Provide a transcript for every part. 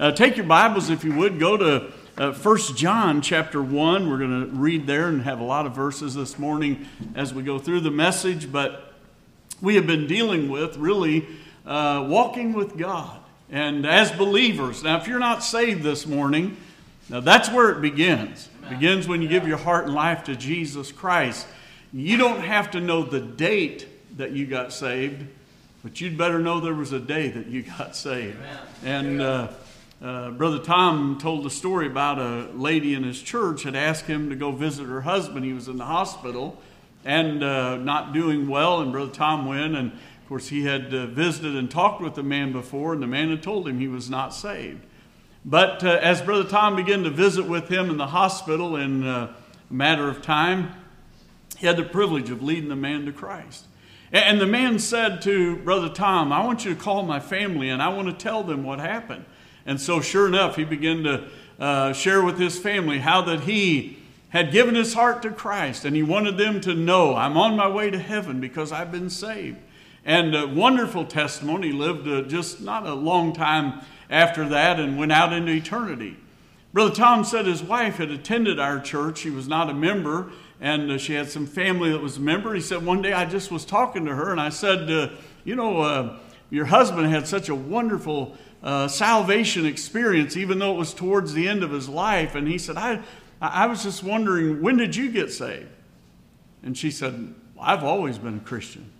Uh, take your Bibles, if you would, go to uh, 1 John chapter 1. We're going to read there and have a lot of verses this morning as we go through the message. But we have been dealing with really uh, walking with God. And as believers, now if you're not saved this morning, now that's where it begins. It begins when you give your heart and life to Jesus Christ. You don't have to know the date that you got saved, but you'd better know there was a day that you got saved. Amen. And uh, uh, Brother Tom told a story about a lady in his church had asked him to go visit her husband. He was in the hospital and uh, not doing well, and Brother Tom went. And of course, he had uh, visited and talked with the man before, and the man had told him he was not saved. But uh, as Brother Tom began to visit with him in the hospital in uh, a matter of time, he had the privilege of leading the man to Christ. And the man said to Brother Tom, I want you to call my family and I want to tell them what happened. And so, sure enough, he began to uh, share with his family how that he had given his heart to Christ and he wanted them to know, I'm on my way to heaven because I've been saved. And a wonderful testimony. Lived uh, just not a long time after that and went out into eternity. Brother Tom said his wife had attended our church. She was not a member, and uh, she had some family that was a member. He said, One day I just was talking to her, and I said, uh, You know, uh, your husband had such a wonderful uh, salvation experience, even though it was towards the end of his life. And he said, I, I was just wondering, when did you get saved? And she said, I've always been a Christian.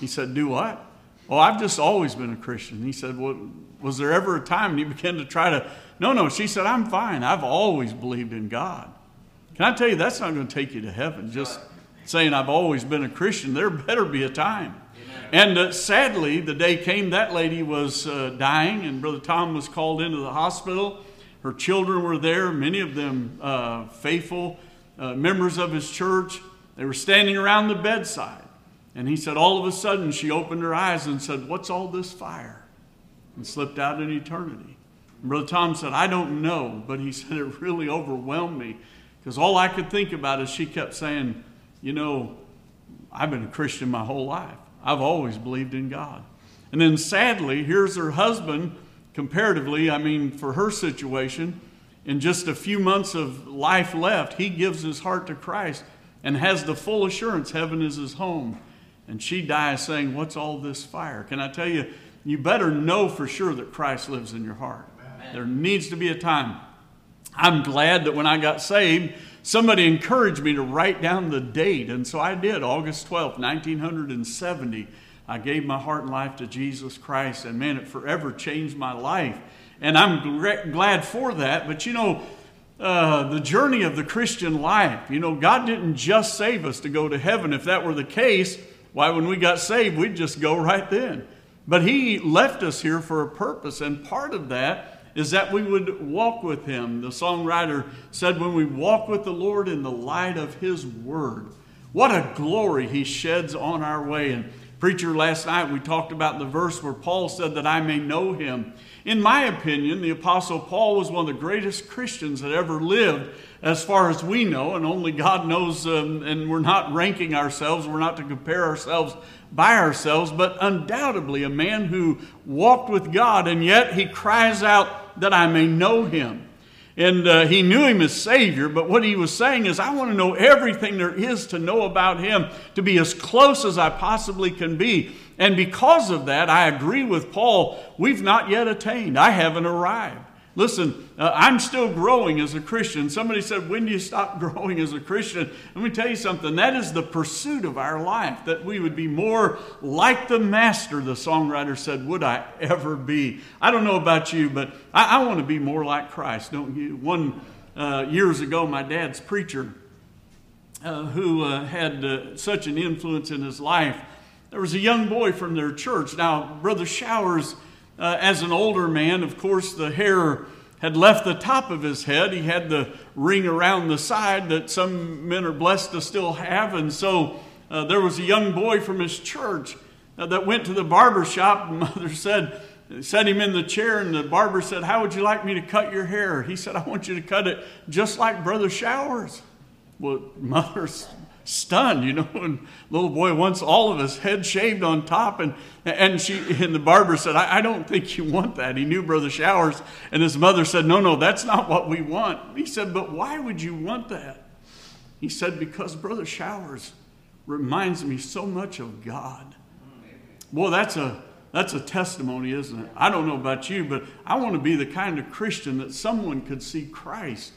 He said, Do what? Oh, I've just always been a Christian. He said, Well, was there ever a time? He began to try to, No, no. She said, I'm fine. I've always believed in God. Can I tell you, that's not going to take you to heaven. Just saying, I've always been a Christian. There better be a time. And uh, sadly, the day came that lady was uh, dying, and Brother Tom was called into the hospital. Her children were there, many of them uh, faithful uh, members of his church. They were standing around the bedside. And he said, all of a sudden, she opened her eyes and said, What's all this fire? And slipped out in eternity. And Brother Tom said, I don't know, but he said, It really overwhelmed me because all I could think about is she kept saying, You know, I've been a Christian my whole life. I've always believed in God. And then sadly, here's her husband, comparatively, I mean, for her situation, in just a few months of life left, he gives his heart to Christ and has the full assurance heaven is his home. And she dies saying, What's all this fire? Can I tell you, you better know for sure that Christ lives in your heart. Amen. There needs to be a time. I'm glad that when I got saved, somebody encouraged me to write down the date. And so I did, August 12th, 1970. I gave my heart and life to Jesus Christ, and man, it forever changed my life. And I'm glad for that. But you know, uh, the journey of the Christian life, you know, God didn't just save us to go to heaven. If that were the case, why, when we got saved, we'd just go right then. But He left us here for a purpose, and part of that is that we would walk with him. The songwriter said, When we walk with the Lord in the light of his word, what a glory he sheds on our way. And preacher, last night we talked about the verse where Paul said that I may know him. In my opinion, the Apostle Paul was one of the greatest Christians that ever lived, as far as we know, and only God knows, um, and we're not ranking ourselves, we're not to compare ourselves by ourselves, but undoubtedly a man who walked with God, and yet he cries out, that I may know him. And uh, he knew him as Savior, but what he was saying is, I want to know everything there is to know about him, to be as close as I possibly can be. And because of that, I agree with Paul, we've not yet attained. I haven't arrived. Listen, uh, I'm still growing as a Christian. Somebody said, When do you stop growing as a Christian? Let me tell you something. That is the pursuit of our life, that we would be more like the Master, the songwriter said, Would I ever be? I don't know about you, but I, I want to be more like Christ, don't you? One uh, years ago, my dad's preacher, uh, who uh, had uh, such an influence in his life, there was a young boy from their church. Now, Brother Showers uh, as an older man, of course, the hair had left the top of his head. He had the ring around the side that some men are blessed to still have. And so uh, there was a young boy from his church uh, that went to the barber shop. Mother said, set him in the chair, and the barber said, How would you like me to cut your hair? He said, I want you to cut it just like Brother Showers. Well, mother stunned, you know. And little boy wants all of his head shaved on top, and and she and the barber said, I, I don't think you want that. He knew Brother Showers, and his mother said, No, no, that's not what we want. He said, But why would you want that? He said, Because Brother Showers reminds me so much of God. Boy, that's a that's a testimony, isn't it? I don't know about you, but I want to be the kind of Christian that someone could see Christ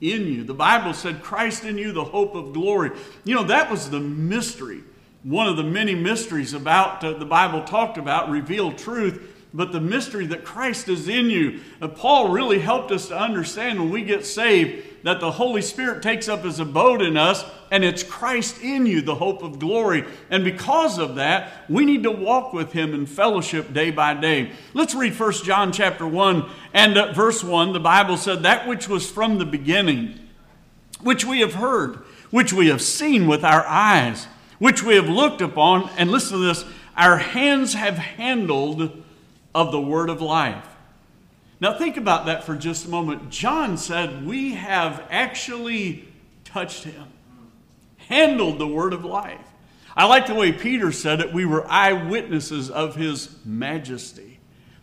in you. The Bible said, Christ in you, the hope of glory. You know, that was the mystery. One of the many mysteries about uh, the Bible talked about, revealed truth, but the mystery that Christ is in you. Uh, Paul really helped us to understand when we get saved that the Holy Spirit takes up his abode in us, and it's Christ in you, the hope of glory. And because of that, we need to walk with him in fellowship day by day. Let's read 1 John chapter 1 and uh, verse 1. The Bible said, That which was from the beginning, which we have heard, which we have seen with our eyes, which we have looked upon, and listen to this, our hands have handled of the word of life. Now, think about that for just a moment. John said, We have actually touched him, handled the word of life. I like the way Peter said it. We were eyewitnesses of his majesty.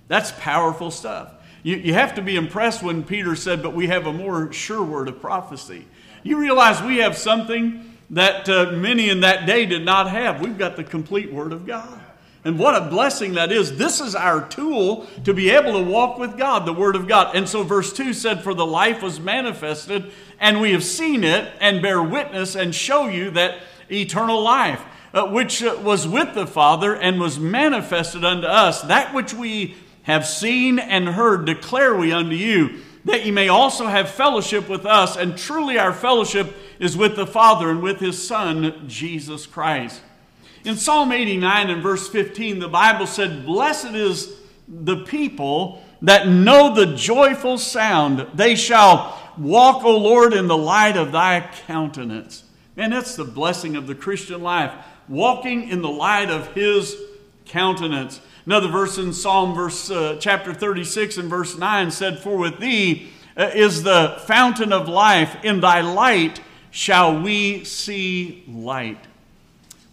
That's powerful stuff. You, you have to be impressed when Peter said, But we have a more sure word of prophecy. You realize we have something that uh, many in that day did not have. We've got the complete word of God. And what a blessing that is. This is our tool to be able to walk with God, the Word of God. And so, verse 2 said, For the life was manifested, and we have seen it, and bear witness, and show you that eternal life, uh, which uh, was with the Father, and was manifested unto us. That which we have seen and heard declare we unto you, that ye may also have fellowship with us. And truly, our fellowship is with the Father and with his Son, Jesus Christ. In Psalm 89 and verse 15, the Bible said, Blessed is the people that know the joyful sound. They shall walk, O Lord, in the light of thy countenance. Man, that's the blessing of the Christian life, walking in the light of his countenance. Another verse in Psalm verse uh, chapter 36 and verse 9 said, For with thee uh, is the fountain of life, in thy light shall we see light.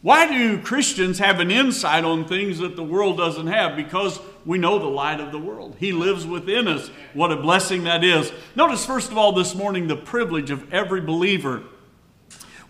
Why do Christians have an insight on things that the world doesn't have? Because we know the light of the world. He lives within us. What a blessing that is. Notice, first of all, this morning, the privilege of every believer.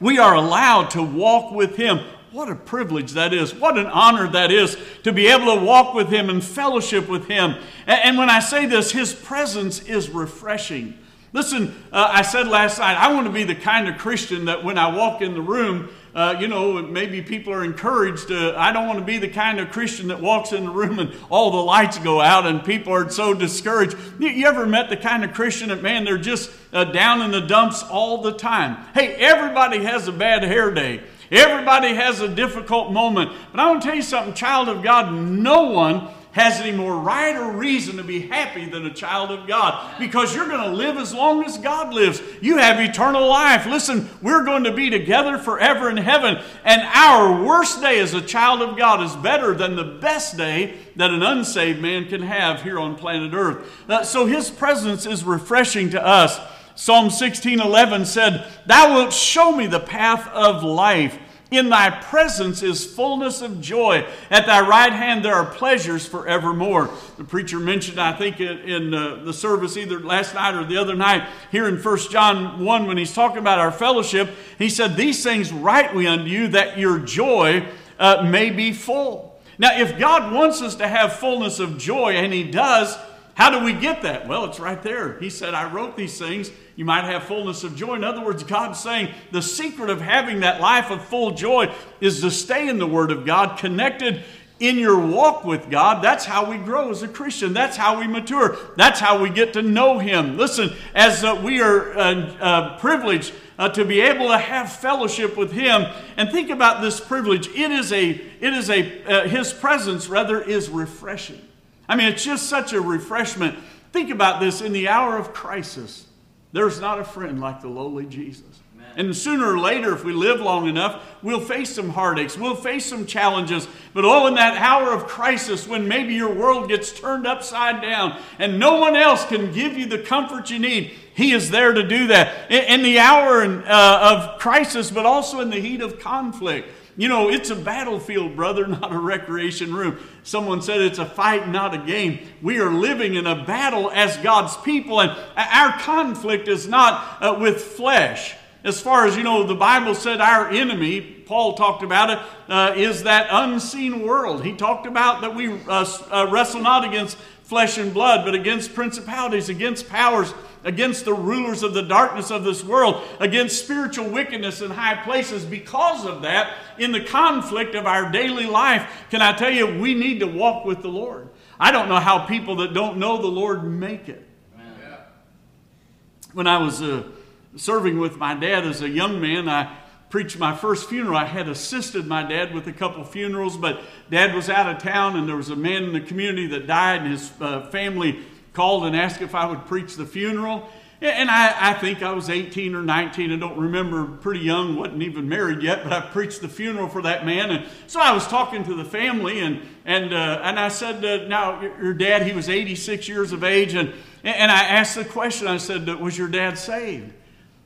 We are allowed to walk with Him. What a privilege that is. What an honor that is to be able to walk with Him and fellowship with Him. And when I say this, His presence is refreshing. Listen, uh, I said last night, I want to be the kind of Christian that when I walk in the room, uh, you know, maybe people are encouraged. Uh, I don't want to be the kind of Christian that walks in the room and all the lights go out and people are so discouraged. You, ever met the kind of Christian that, man, they're just uh, down in the dumps all the time? Hey, everybody has a bad hair day. Everybody has a difficult moment. But I want to tell you something, child of God, no one has any more right or reason to be happy than a child of God because you're going to live as long as God lives. You have eternal life. Listen, we're going to be together forever in heaven, and our worst day as a child of God is better than the best day that an unsaved man can have here on planet Earth. Uh, so his presence is refreshing to us. Psalm 16:11 said, "Thou wilt show me the path of life." In thy presence is fullness of joy. At thy right hand there are pleasures forevermore. The preacher mentioned, I think, in uh, the service either last night or the other night, here in 1 John 1, when he's talking about our fellowship, he said, These things write we unto you that your joy uh, may be full. Now, if God wants us to have fullness of joy, and he does, how do we get that? Well, it's right there. He said, I wrote these things you might have fullness of joy. In other words, God's saying the secret of having that life of full joy is to stay in the Word of God, connected in your walk with God. That's how we grow as a Christian. That's how we mature. That's how we get to know Him. Listen, as uh, we are uh, uh, privileged uh, to be able to have fellowship with Him, and think about this privilege. It is a, it is a, uh, His presence rather is refreshing. I mean, it's just such a refreshment. Think about this in the hour of crisis. There's not a friend like the lowly Jesus. Amen. And sooner or later, if we live long enough, we'll face some heartaches, we'll face some challenges. But oh, in that hour of crisis, when maybe your world gets turned upside down and no one else can give you the comfort you need, He is there to do that. In the hour uh, of crisis, but also in the heat of conflict. You know, it's a battlefield, brother, not a recreation room. Someone said it's a fight, not a game. We are living in a battle as God's people, and our conflict is not uh, with flesh. As far as you know, the Bible said our enemy, Paul talked about it, uh, is that unseen world. He talked about that we uh, uh, wrestle not against flesh and blood, but against principalities, against powers, against the rulers of the darkness of this world, against spiritual wickedness in high places. Because of that, in the conflict of our daily life, can I tell you, we need to walk with the Lord. I don't know how people that don't know the Lord make it. When I was uh, serving with my dad as a young man. I preached my first funeral. I had assisted my dad with a couple funerals, but dad was out of town and there was a man in the community that died, and his uh, family called and asked if I would preach the funeral. And I, I, think I was 18 or 19. I don't remember, pretty young, wasn't even married yet, but I preached the funeral for that man. And so I was talking to the family, and, and, uh, and I said, uh, Now, your dad, he was 86 years of age. And, and I asked the question I said, Was your dad saved?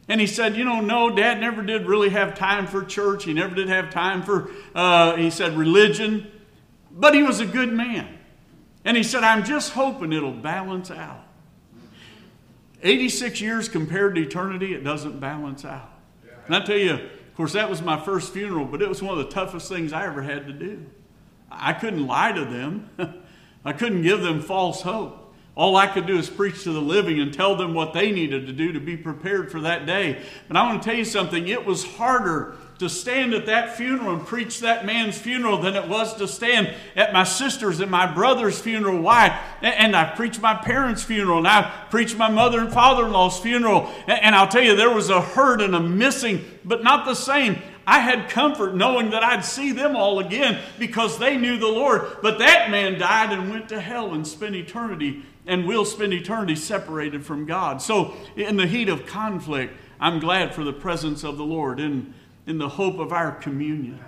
And he said, You know, no, dad never did really have time for church. He never did have time for, uh, he said, religion. But he was a good man. And he said, I'm just hoping it'll balance out. 86 years compared to eternity, it doesn't balance out. And I tell you, of course, that was my first funeral, but it was one of the toughest things I ever had to do. I couldn't lie to them, I couldn't give them false hope. All I could do is preach to the living and tell them what they needed to do to be prepared for that day. But I want to tell you something, it was harder to stand at that funeral and preach that man's funeral than it was to stand at my sister's and my brother's funeral. Why? And I preached my parents' funeral, and I preached my mother and father in law's funeral. And I'll tell you, there was a hurt and a missing, but not the same. I had comfort knowing that I'd see them all again because they knew the Lord. But that man died and went to hell and spent eternity and we'll spend eternity separated from God. So, in the heat of conflict, I'm glad for the presence of the Lord in, in the hope of our communion.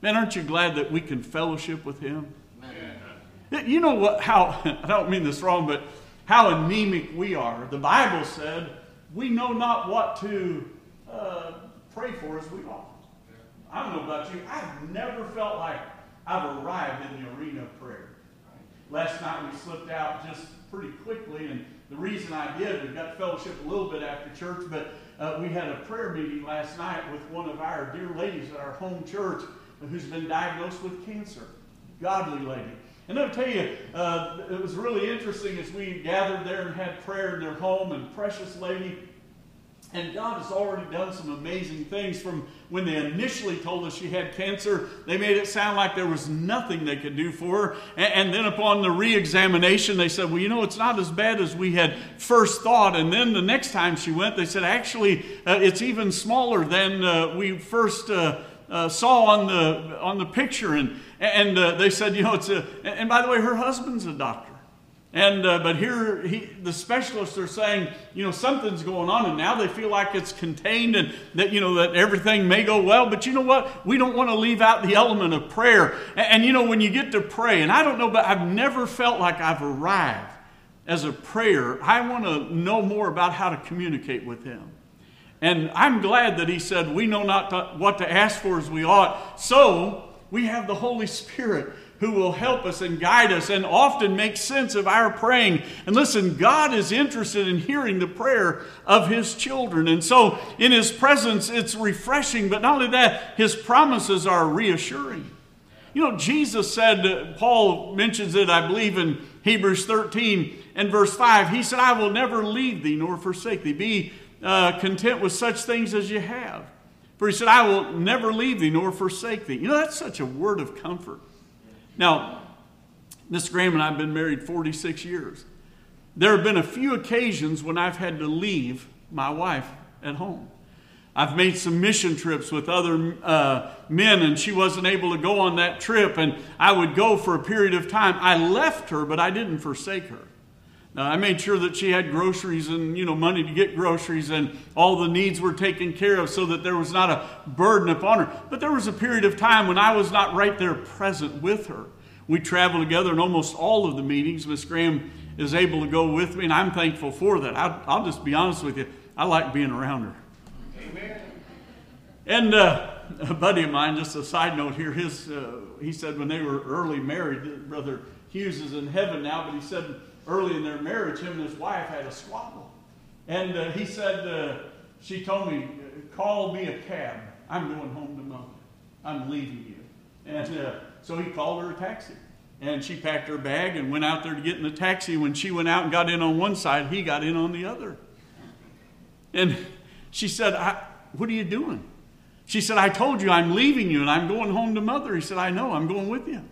Man, aren't you glad that we can fellowship with Him? Amen. You know what? How I don't mean this wrong, but how anemic we are. The Bible said we know not what to uh, pray for as we ought. I don't know about you. I've never felt like I've arrived in the arena of prayer. Last night we slipped out just pretty quickly. And the reason I did, we got fellowship a little bit after church, but uh, we had a prayer meeting last night with one of our dear ladies at our home church who's been diagnosed with cancer. Godly lady. And I'll tell you, uh, it was really interesting as we gathered there and had prayer in their home, and precious lady and God has already done some amazing things from when they initially told us she had cancer. They made it sound like there was nothing they could do for her. And, then upon the re examination, they said, Well, you know, it's not as bad as we had first thought. And then the next time she went, they said, Actually, uh, it's even smaller than uh, we first. Uh, uh, saw on the on the picture, and and uh, they said, you know, it's a. And by the way, her husband's a doctor. And uh, but here he, the specialists are saying, you know, something's going on, and now they feel like it's contained, and that you know that everything may go well. But you know what? We don't want to leave out the element of prayer. And, and you know, when you get to pray, and I don't know, but I've never felt like I've arrived as a prayer. I want to know more about how to communicate with Him. And I'm glad that He said, "We know not to, what to ask for as we ought." So we have the Holy Spirit who will help us and guide us and often make sense of our praying. And listen, God is interested in hearing the prayer of His children. And so, in His presence, it's refreshing, but not only that, His promises are reassuring. You know, Jesus said, Paul mentions it, I believe, in Hebrews 13 and verse 5. He said, I will never leave thee nor forsake thee. Be uh, content with such things as you have. For he said, I will never leave thee nor forsake thee. You know, that's such a word of comfort. Now, Miss Graham and I have been married 46 years. There have been a few occasions when I've had to leave my wife at home. I've made some mission trips with other uh, men, and she wasn't able to go on that trip, and I would go for a period of time. I left her, but I didn't forsake her. Uh, I made sure that she had groceries and you know money to get groceries and all the needs were taken care of so that there was not a burden upon her. But there was a period of time when I was not right there present with her. We traveled together in almost all of the meetings. Miss Graham is able to go with me, and I'm thankful for that. I, will just be honest with you. I like being around her. Amen. And uh, a buddy of mine, just a side note here, his uh, he said when they were early married, brother Hughes is in heaven now, but he said early in their marriage, him and his wife had a squabble. And uh, he said, uh, she told me, call me a cab. I'm going home to mother. I'm leaving you. And uh, so he called her a taxi. And she packed her bag and went out there to get in the taxi. When she went out and got in on one side, he got in on the other. And she said, What are you doing? She said, I told you I'm leaving you and I'm going home to mother. He said, I know, I'm going with you.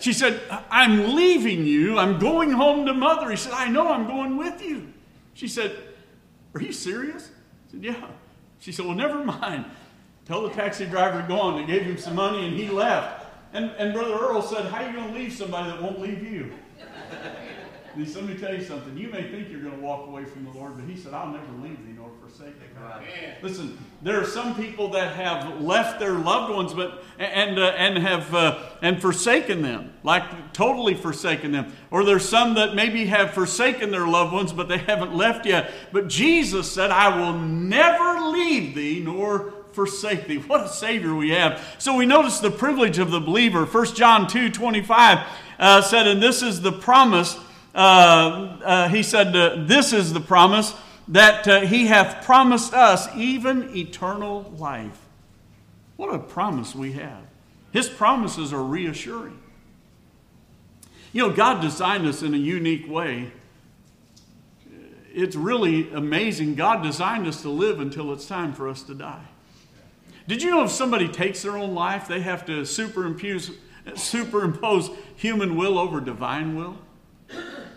She said, I'm leaving you. I'm going home to mother. He said, I know, I'm going with you. She said, Are you serious? I said, Yeah. She said, Well, never mind. Tell the taxi driver to go on. They gave him some money and he left. And, and Brother Earl said, How are you going to leave somebody that won't leave you? He said, Let me tell you something. You may think you're going to walk away from the Lord, but He said, I'll never leave thee nor forsake thee. Listen, there are some people that have left their loved ones, but and uh, and have uh, and forsaken them, like totally forsaken them. Or there's some that maybe have forsaken their loved ones, but they haven't left yet. But Jesus said, "I will never leave thee nor forsake thee. What a Savior we have. So we notice the privilege of the believer. 1 John 2 25 uh, said, And this is the promise uh, uh, he said, uh, This is the promise that uh, he hath promised us, even eternal life. What a promise we have. His promises are reassuring. You know, God designed us in a unique way. It's really amazing. God designed us to live until it's time for us to die. Did you know if somebody takes their own life, they have to superimpose, superimpose human will over divine will?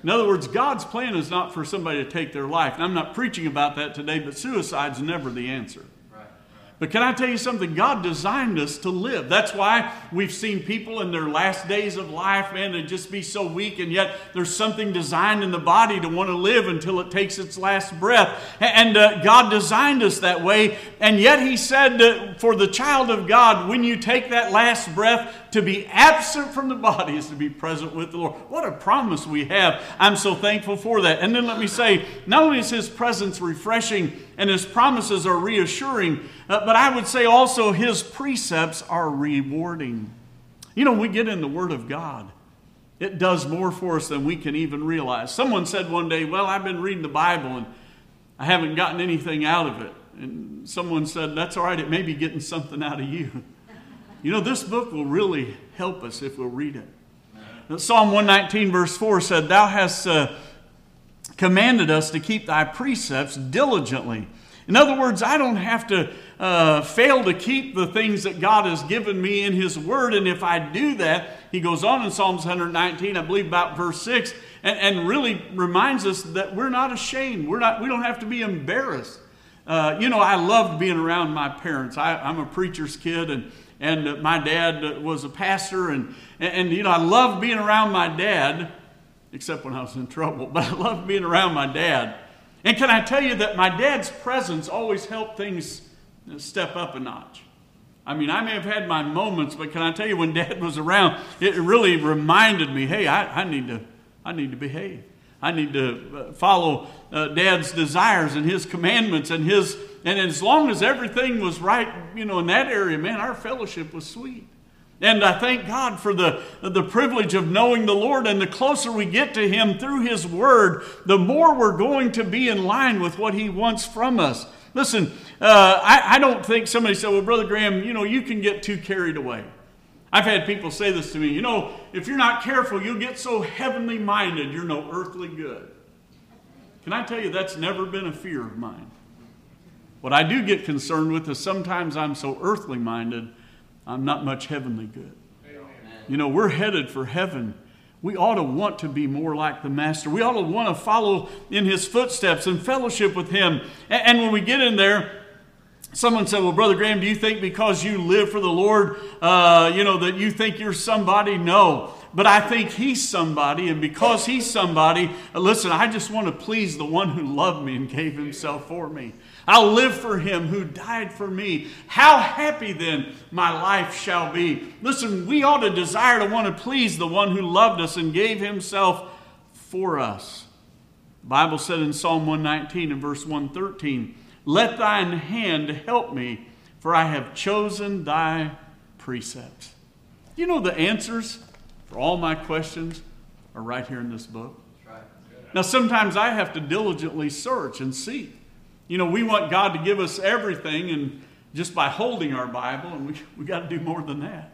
In other words, God's plan is not for somebody to take their life. And I'm not preaching about that today, but suicide's never the answer. But can I tell you something? God designed us to live. That's why we've seen people in their last days of life, man, they just be so weak, and yet there's something designed in the body to want to live until it takes its last breath. And uh, God designed us that way. And yet He said uh, for the child of God, when you take that last breath, to be absent from the body is to be present with the Lord. What a promise we have. I'm so thankful for that. And then let me say, not only is His presence refreshing and His promises are reassuring, uh, but I would say also His precepts are rewarding. You know, we get in the Word of God. It does more for us than we can even realize. Someone said one day, Well, I've been reading the Bible and I haven't gotten anything out of it. And someone said, That's all right, it may be getting something out of you. You know, this book will really help us if we'll read it. Psalm 119, verse 4 said, Thou hast uh, commanded us to keep thy precepts diligently. In other words, I don't have to uh, fail to keep the things that God has given me in His Word. And if I do that, He goes on in Psalms 119, I believe about verse 6, and, and really reminds us that we're not ashamed. We're not, we don't have to be embarrassed. Uh, you know, I loved being around my parents. I, I'm a preacher's kid, and and my dad was a pastor, and, and, and, you know, I loved being around my dad, except when I was in trouble, but I loved being around my dad. And can I tell you that my dad's presence always helped things step up a notch? I mean, I may have had my moments, but can I tell you, when dad was around, it really reminded me hey, I, I, need, to, I need to behave. I need to uh, follow uh, dad's desires and his commandments and his and as long as everything was right, you know, in that area, man, our fellowship was sweet. And I thank God for the, the privilege of knowing the Lord. And the closer we get to Him through His Word, the more we're going to be in line with what He wants from us. Listen, uh, I, I don't think somebody said, well, Brother Graham, you know, you can get too carried away. I've had people say this to me, you know, if you're not careful, you'll get so heavenly minded, you're no earthly good. Can I tell you, that's never been a fear of mine. What I do get concerned with is sometimes I'm so earthly minded, I'm not much heavenly good. Amen. You know, we're headed for heaven. We ought to want to be more like the Master. We ought to want to follow in His footsteps and fellowship with Him. And when we get in there, Someone said, Well, Brother Graham, do you think because you live for the Lord, uh, you know, that you think you're somebody? No. But I think he's somebody, and because he's somebody, uh, listen, I just want to please the one who loved me and gave himself for me. I'll live for him who died for me. How happy then my life shall be. Listen, we ought to desire to want to please the one who loved us and gave himself for us. The Bible said in Psalm 119 and verse 113, Let thine hand help me, for I have chosen thy precepts. You know the answers for all my questions are right here in this book. Now, sometimes I have to diligently search and seek. You know, we want God to give us everything, and just by holding our Bible, and we, we got to do more than that.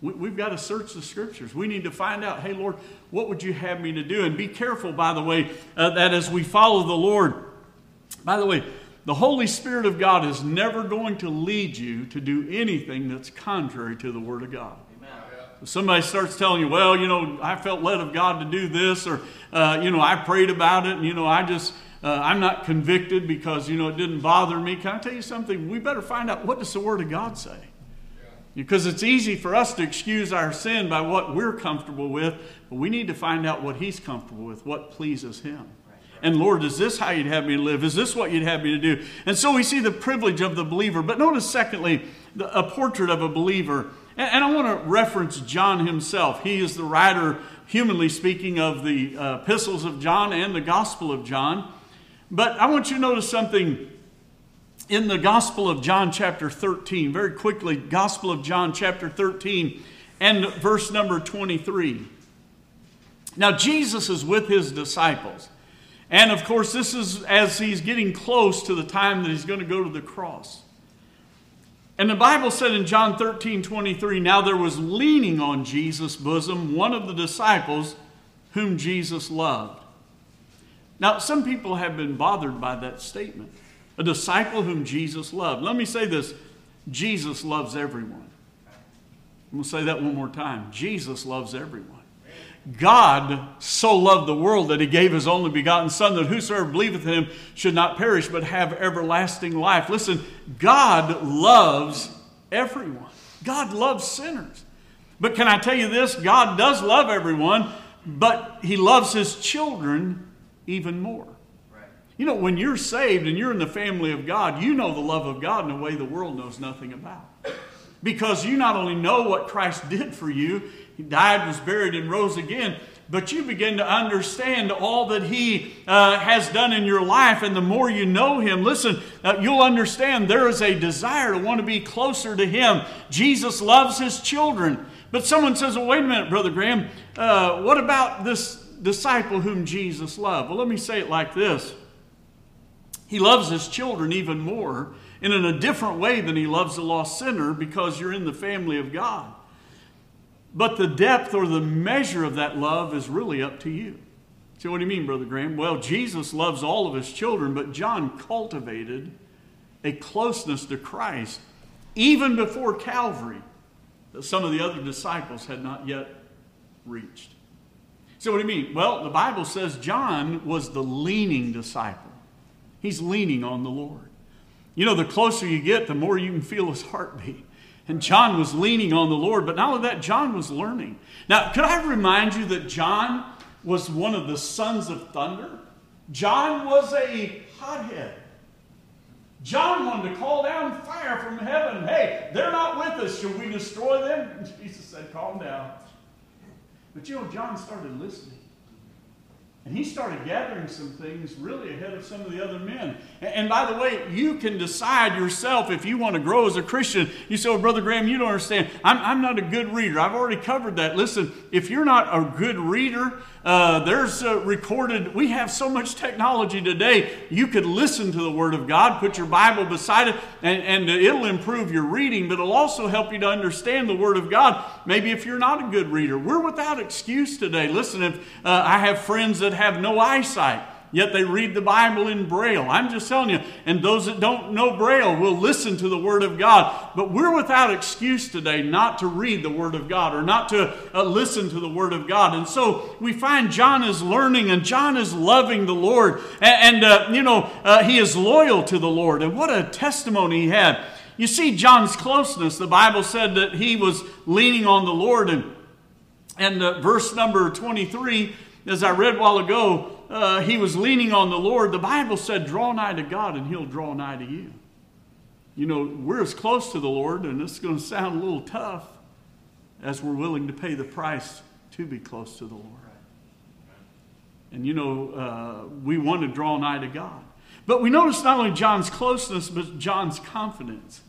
We, have got to search the scriptures. We need to find out, hey, Lord, what would you have me to do? And be careful, by the way, uh, that as we follow the Lord, by the way, the Holy Spirit of God is never going to lead you to do anything that's contrary to the Word of God. If somebody starts telling you, well, you know, I felt led of God to do this, or, uh, you know, I prayed about it, and, you know, I just, uh, I'm not convicted because, you know, it didn't bother me. Can I tell you something? We better find out what does the Word of God say? Because it's easy for us to excuse our sin by what we're comfortable with, but we need to find out what He's comfortable with, what pleases Him. And Lord, is this how you'd have me live? Is this what you'd have me to do? And so we see the privilege of the believer. But notice, secondly, a portrait of a believer. And I want to reference John himself. He is the writer, humanly speaking, of the uh, epistles of John and the Gospel of John. But I want you to notice something in the Gospel of John, chapter 13. Very quickly, Gospel of John, chapter 13, and verse number 23. Now, Jesus is with his disciples. And of course, this is as he's getting close to the time that he's going to go to the cross. And the Bible said in John 13 23, now there was leaning on Jesus' bosom one of the disciples whom Jesus loved. Now, some people have been bothered by that statement. A disciple whom Jesus loved. Let me say this Jesus loves everyone. I'm going to say that one more time. Jesus loves everyone. God so loved the world that he gave his only begotten Son, that whosoever believeth in him should not perish, but have everlasting life. Listen, God loves everyone. God loves sinners. But can I tell you this? God does love everyone, but he loves his children even more. You know, when you're saved and you're in the family of God, you know the love of God in a way the world knows nothing about. Because you not only know what Christ did for you, he died, was buried, and rose again. But you begin to understand all that He uh, has done in your life. And the more you know Him, listen, uh, you'll understand there is a desire to want to be closer to Him. Jesus loves His children. But someone says, well, wait a minute, Brother Graham, uh, what about this disciple whom Jesus loved? Well, let me say it like this He loves His children even more and in a different way than He loves a lost sinner because you're in the family of God. But the depth or the measure of that love is really up to you. So, what do you mean, Brother Graham? Well, Jesus loves all of his children, but John cultivated a closeness to Christ even before Calvary that some of the other disciples had not yet reached. So, what do you mean? Well, the Bible says John was the leaning disciple. He's leaning on the Lord. You know, the closer you get, the more you can feel his heartbeat. And John was leaning on the Lord, but not only that, John was learning. Now, could I remind you that John was one of the sons of thunder? John was a hothead. John wanted to call down fire from heaven. Hey, they're not with us. Should we destroy them? Jesus said, Calm down. But you know, John started listening. And he started gathering some things really ahead of some of the other men. And by the way, you can decide yourself if you want to grow as a Christian. You say, well, Brother Graham, you don't understand. I'm, I'm not a good reader. I've already covered that. Listen, if you're not a good reader, uh, there's uh, recorded, we have so much technology today. You could listen to the Word of God, put your Bible beside it, and, and it'll improve your reading, but it'll also help you to understand the Word of God. Maybe if you're not a good reader, we're without excuse today. Listen, if uh, I have friends that have no eyesight, yet they read the Bible in Braille. I'm just telling you, and those that don't know Braille will listen to the Word of God. But we're without excuse today not to read the Word of God or not to uh, listen to the Word of God. And so we find John is learning and John is loving the Lord. And, and uh, you know, uh, he is loyal to the Lord. And what a testimony he had. You see John's closeness. The Bible said that he was leaning on the Lord. And, and uh, verse number 23, as I read while ago, uh, he was leaning on the Lord, the Bible said, Draw nigh to God and he'll draw nigh to you. You know, we're as close to the Lord, and it's going to sound a little tough as we're willing to pay the price to be close to the Lord. And you know, uh, we want to draw nigh to God. But we notice not only John's closeness, but John's confidence.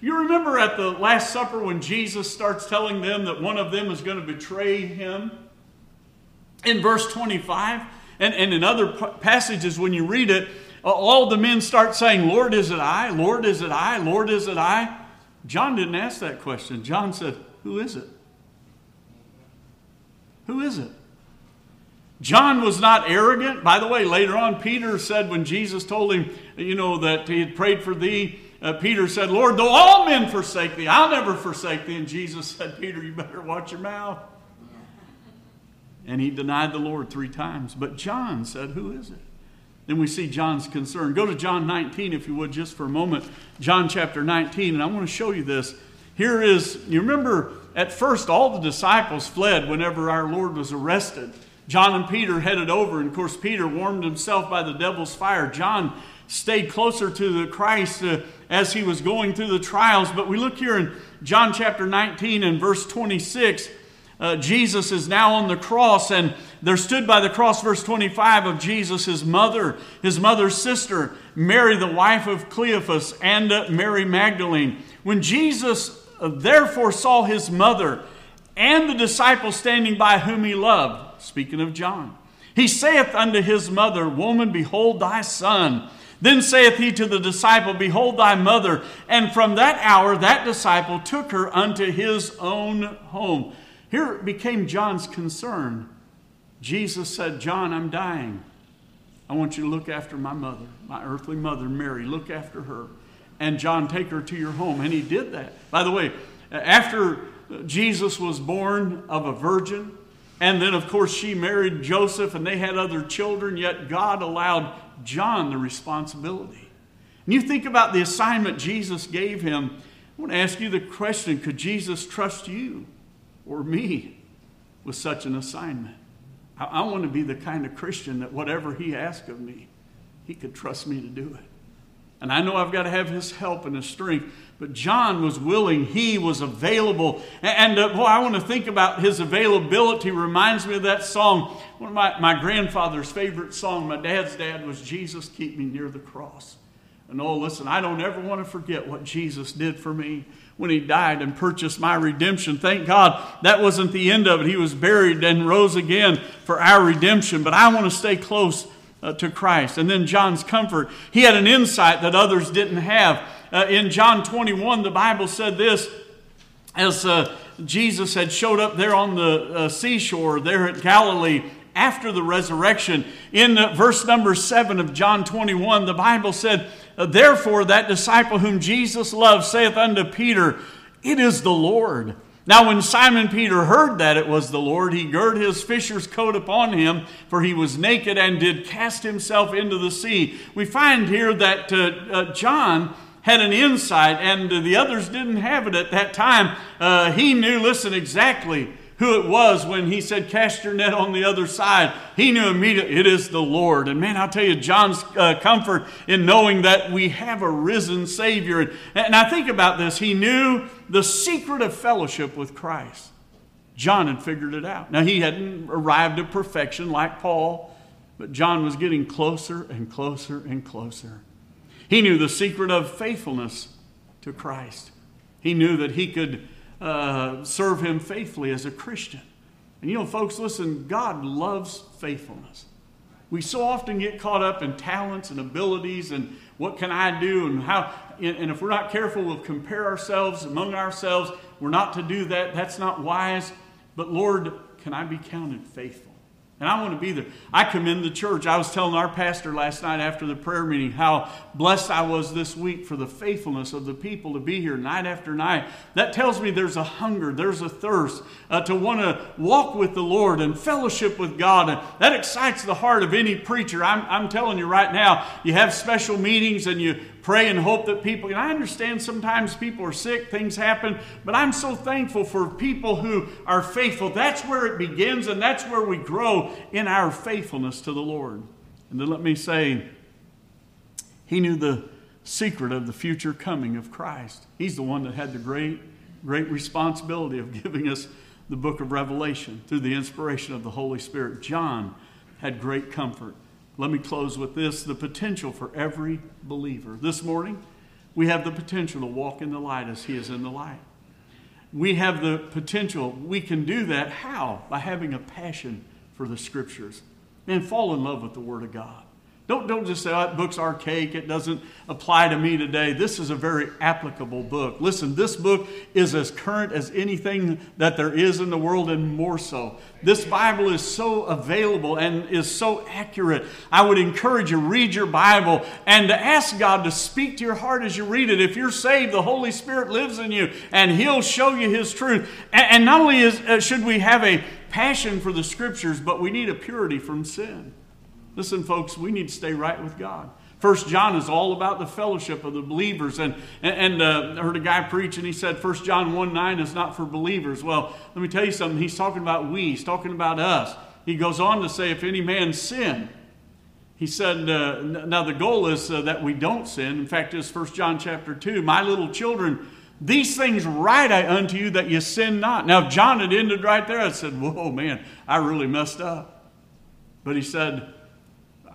You remember at the Last Supper when Jesus starts telling them that one of them is going to betray him? In verse 25, and, and in other passages, when you read it, all the men start saying, Lord, is it I? Lord, is it I? Lord, is it I? John didn't ask that question. John said, Who is it? Who is it? John was not arrogant. By the way, later on, Peter said when Jesus told him, you know, that he had prayed for thee, uh, Peter said, Lord, though all men forsake thee, I'll never forsake thee. And Jesus said, Peter, you better watch your mouth and he denied the Lord three times. But John said, Who is it? Then we see John's concern. Go to John 19, if you would, just for a moment. John chapter 19, and I want to show you this. Here is, you remember, at first all the disciples fled whenever our Lord was arrested. John and Peter headed over, and of course, Peter warmed himself by the devil's fire. John stayed closer to the Christ uh, as he was going through the trials. But we look here in John chapter 19 and verse 26 uh, Jesus is now on the cross, and there stood by the cross, verse 25, of Jesus, his mother, his mother's sister, Mary, the wife of Cleophas, and uh, Mary Magdalene. When Jesus uh, therefore saw his mother and the disciple standing by whom he loved, speaking of John, he saith unto his mother, Woman, behold thy son. Then saith he to the disciple, Behold thy mother. And from that hour that disciple took her unto his own home. Here became John's concern. Jesus said, John, I'm dying. I want you to look after my mother, my earthly mother, Mary. Look after her. And John, take her to your home. And he did that. By the way, after Jesus was born of a virgin, and then, of course, she married Joseph and they had other children, yet God allowed John the responsibility. And you think about the assignment Jesus gave him. I want to ask you the question could Jesus trust you? Or me with such an assignment. I, I want to be the kind of Christian that whatever he asked of me, he could trust me to do it. And I know I've got to have his help and his strength. But John was willing, he was available. And, uh, boy, I want to think about his availability. Reminds me of that song, one of my, my grandfather's favorite song. My dad's dad was Jesus, Keep Me Near the Cross. And oh, listen, I don't ever want to forget what Jesus did for me when he died and purchased my redemption. Thank God that wasn't the end of it. He was buried and rose again for our redemption. But I want to stay close uh, to Christ. And then John's comfort. He had an insight that others didn't have. Uh, in John 21, the Bible said this as uh, Jesus had showed up there on the uh, seashore there at Galilee after the resurrection. In uh, verse number 7 of John 21, the Bible said, Therefore, that disciple whom Jesus loved saith unto Peter, It is the Lord. Now, when Simon Peter heard that it was the Lord, he girt his fisher's coat upon him, for he was naked, and did cast himself into the sea. We find here that uh, uh, John had an insight, and uh, the others didn't have it at that time. Uh, he knew, listen, exactly who it was when he said, Cast your net on the other side. He knew immediately it is the Lord. And man, I'll tell you, John's uh, comfort in knowing that we have a risen Savior. And, and I think about this. He knew the secret of fellowship with Christ. John had figured it out. Now, he hadn't arrived at perfection like Paul, but John was getting closer and closer and closer. He knew the secret of faithfulness to Christ. He knew that he could uh, serve Him faithfully as a Christian. And you know, folks, listen, God loves faithfulness. We so often get caught up in talents and abilities and what can I do and how, and if we're not careful, we'll compare ourselves among ourselves. We're not to do that. That's not wise. But Lord, can I be counted faithful? And I want to be there. I commend the church. I was telling our pastor last night after the prayer meeting how blessed I was this week for the faithfulness of the people to be here night after night. That tells me there's a hunger, there's a thirst uh, to want to walk with the Lord and fellowship with God. And that excites the heart of any preacher. I'm, I'm telling you right now, you have special meetings and you pray and hope that people, and I understand sometimes people are sick, things happen, but I'm so thankful for people who are faithful. That's where it begins, and that's where we grow in our faithfulness to the Lord. And then let me say, he knew the secret of the future coming of Christ. He's the one that had the great, great responsibility of giving us the book of Revelation through the inspiration of the Holy Spirit. John had great comfort let me close with this the potential for every believer. This morning, we have the potential to walk in the light as He is in the light. We have the potential, we can do that. How? By having a passion for the Scriptures and fall in love with the Word of God. Don't, don't just say, oh, that book's archaic, it doesn't apply to me today. This is a very applicable book. Listen, this book is as current as anything that there is in the world, and more so. This Bible is so available and is so accurate. I would encourage you, read your Bible and to ask God to speak to your heart as you read it. If you're saved, the Holy Spirit lives in you, and He'll show you His truth. And, not only is, uh, should we have a passion for the Scriptures, but we need a purity from sin. Listen, folks, we need to stay right with God. First John is all about the fellowship of the believers. And, and uh, I heard a guy preach and he said, First John 1 9 is not for believers. Well, let me tell you something. He's talking about we, he's talking about us. He goes on to say, If any man sin, he said, uh, now the goal is uh, that we don't sin. In fact, it's First John chapter 2. My little children, these things write I unto you that you sin not. Now, if John had ended right there, I said, Whoa, man, I really messed up. But he said,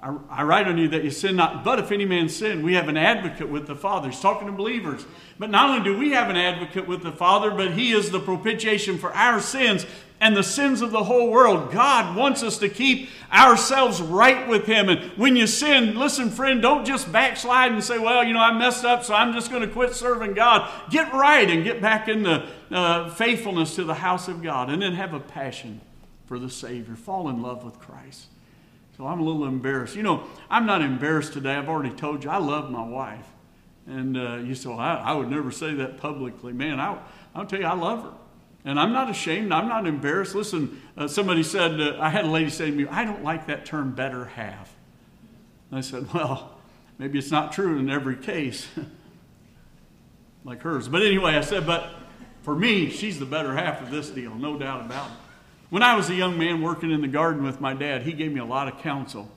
I, I write on you that you sin not. But if any man sin, we have an advocate with the Father. He's talking to believers. But not only do we have an advocate with the Father, but He is the propitiation for our sins and the sins of the whole world. God wants us to keep ourselves right with Him. And when you sin, listen, friend, don't just backslide and say, well, you know, I messed up, so I'm just going to quit serving God. Get right and get back in the uh, faithfulness to the house of God and then have a passion for the Savior. Fall in love with Christ. So I'm a little embarrassed. You know, I'm not embarrassed today. I've already told you I love my wife. And uh, you say, well, I, I, would never say that publicly. Man, I, I'll tell you, I love her. And I'm not ashamed. I'm not embarrassed. Listen, uh, somebody said, uh, I had a lady say to me, I don't like that term better half. And I said, well, maybe it's not true in every case like hers. But anyway, I said, but for me, she's the better half of this deal, no doubt about it. When I was a young man working in the garden with my dad, he gave me a lot of counsel.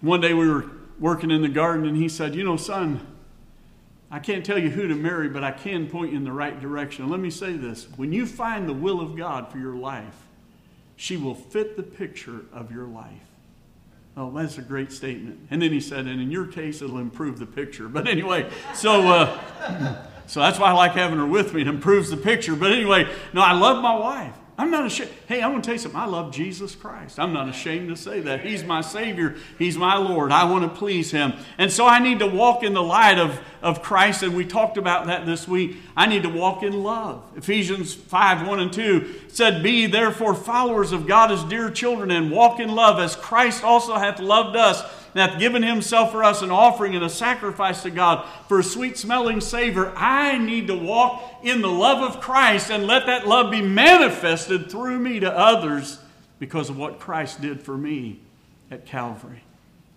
One day we were working in the garden and he said, You know, son, I can't tell you who to marry, but I can point you in the right direction. Let me say this when you find the will of God for your life, she will fit the picture of your life. Oh, that's a great statement. And then he said, and in your case, it'll improve the picture. But anyway, so. Uh, So that's why I like having her with me. It improves the picture. But anyway, no, I love my wife. I'm not ashamed. Hey, I want to tell you something. I love Jesus Christ. I'm not ashamed to say that. He's my Savior. He's my Lord. I want to please Him. And so I need to walk in the light of, of Christ. And we talked about that this week. I need to walk in love. Ephesians 5 1 and 2 said, Be therefore followers of God as dear children and walk in love as Christ also hath loved us and hath given himself for us an offering and a sacrifice to God for a sweet smelling savor. I need to walk in the love of Christ and let that love be manifested through me to others because of what Christ did for me at Calvary.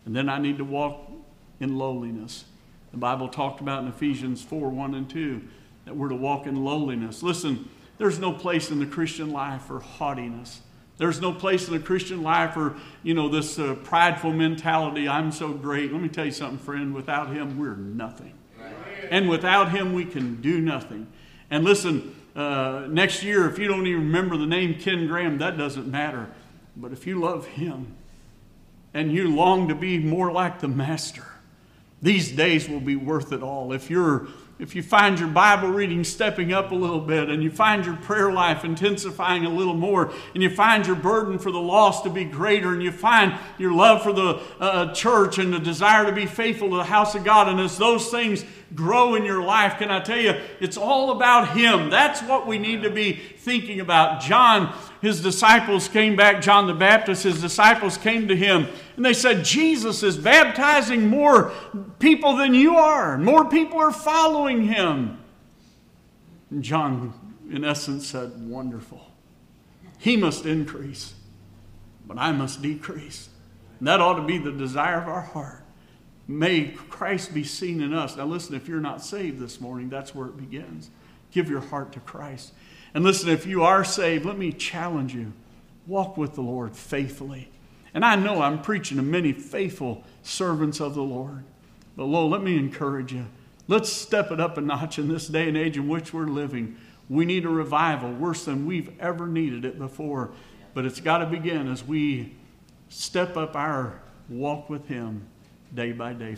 And then I need to walk in lowliness. The Bible talked about in Ephesians 4 1 and 2 that we're to walk in lowliness. Listen, there's no place in the Christian life for haughtiness. There's no place in the Christian life for, you know, this uh, prideful mentality, I'm so great. Let me tell you something, friend. Without Him, we're nothing. And without Him, we can do nothing. And listen, uh, next year, if you don't even remember the name Ken Graham, that doesn't matter. But if you love Him and you long to be more like the Master, these days will be worth it all. If you're if you find your Bible reading stepping up a little bit, and you find your prayer life intensifying a little more, and you find your burden for the lost to be greater, and you find your love for the uh, church and the desire to be faithful to the house of God, and as those things grow in your life, can I tell you, it's all about Him. That's what we need to be thinking about. John, his disciples came back, John the Baptist, his disciples came to him, and they said, Jesus is baptizing more people than you are. More people are following him. And John, in essence, said, Wonderful. He must increase, but I must decrease. And that ought to be the desire of our heart. May Christ be seen in us. Now, listen, if you're not saved this morning, that's where it begins. Give your heart to Christ. And listen, if you are saved, let me challenge you walk with the Lord faithfully. And I know I'm preaching to many faithful servants of the Lord. But, Lord, let me encourage you. Let's step it up a notch in this day and age in which we're living. We need a revival worse than we've ever needed it before. But it's got to begin as we step up our walk with Him day by day.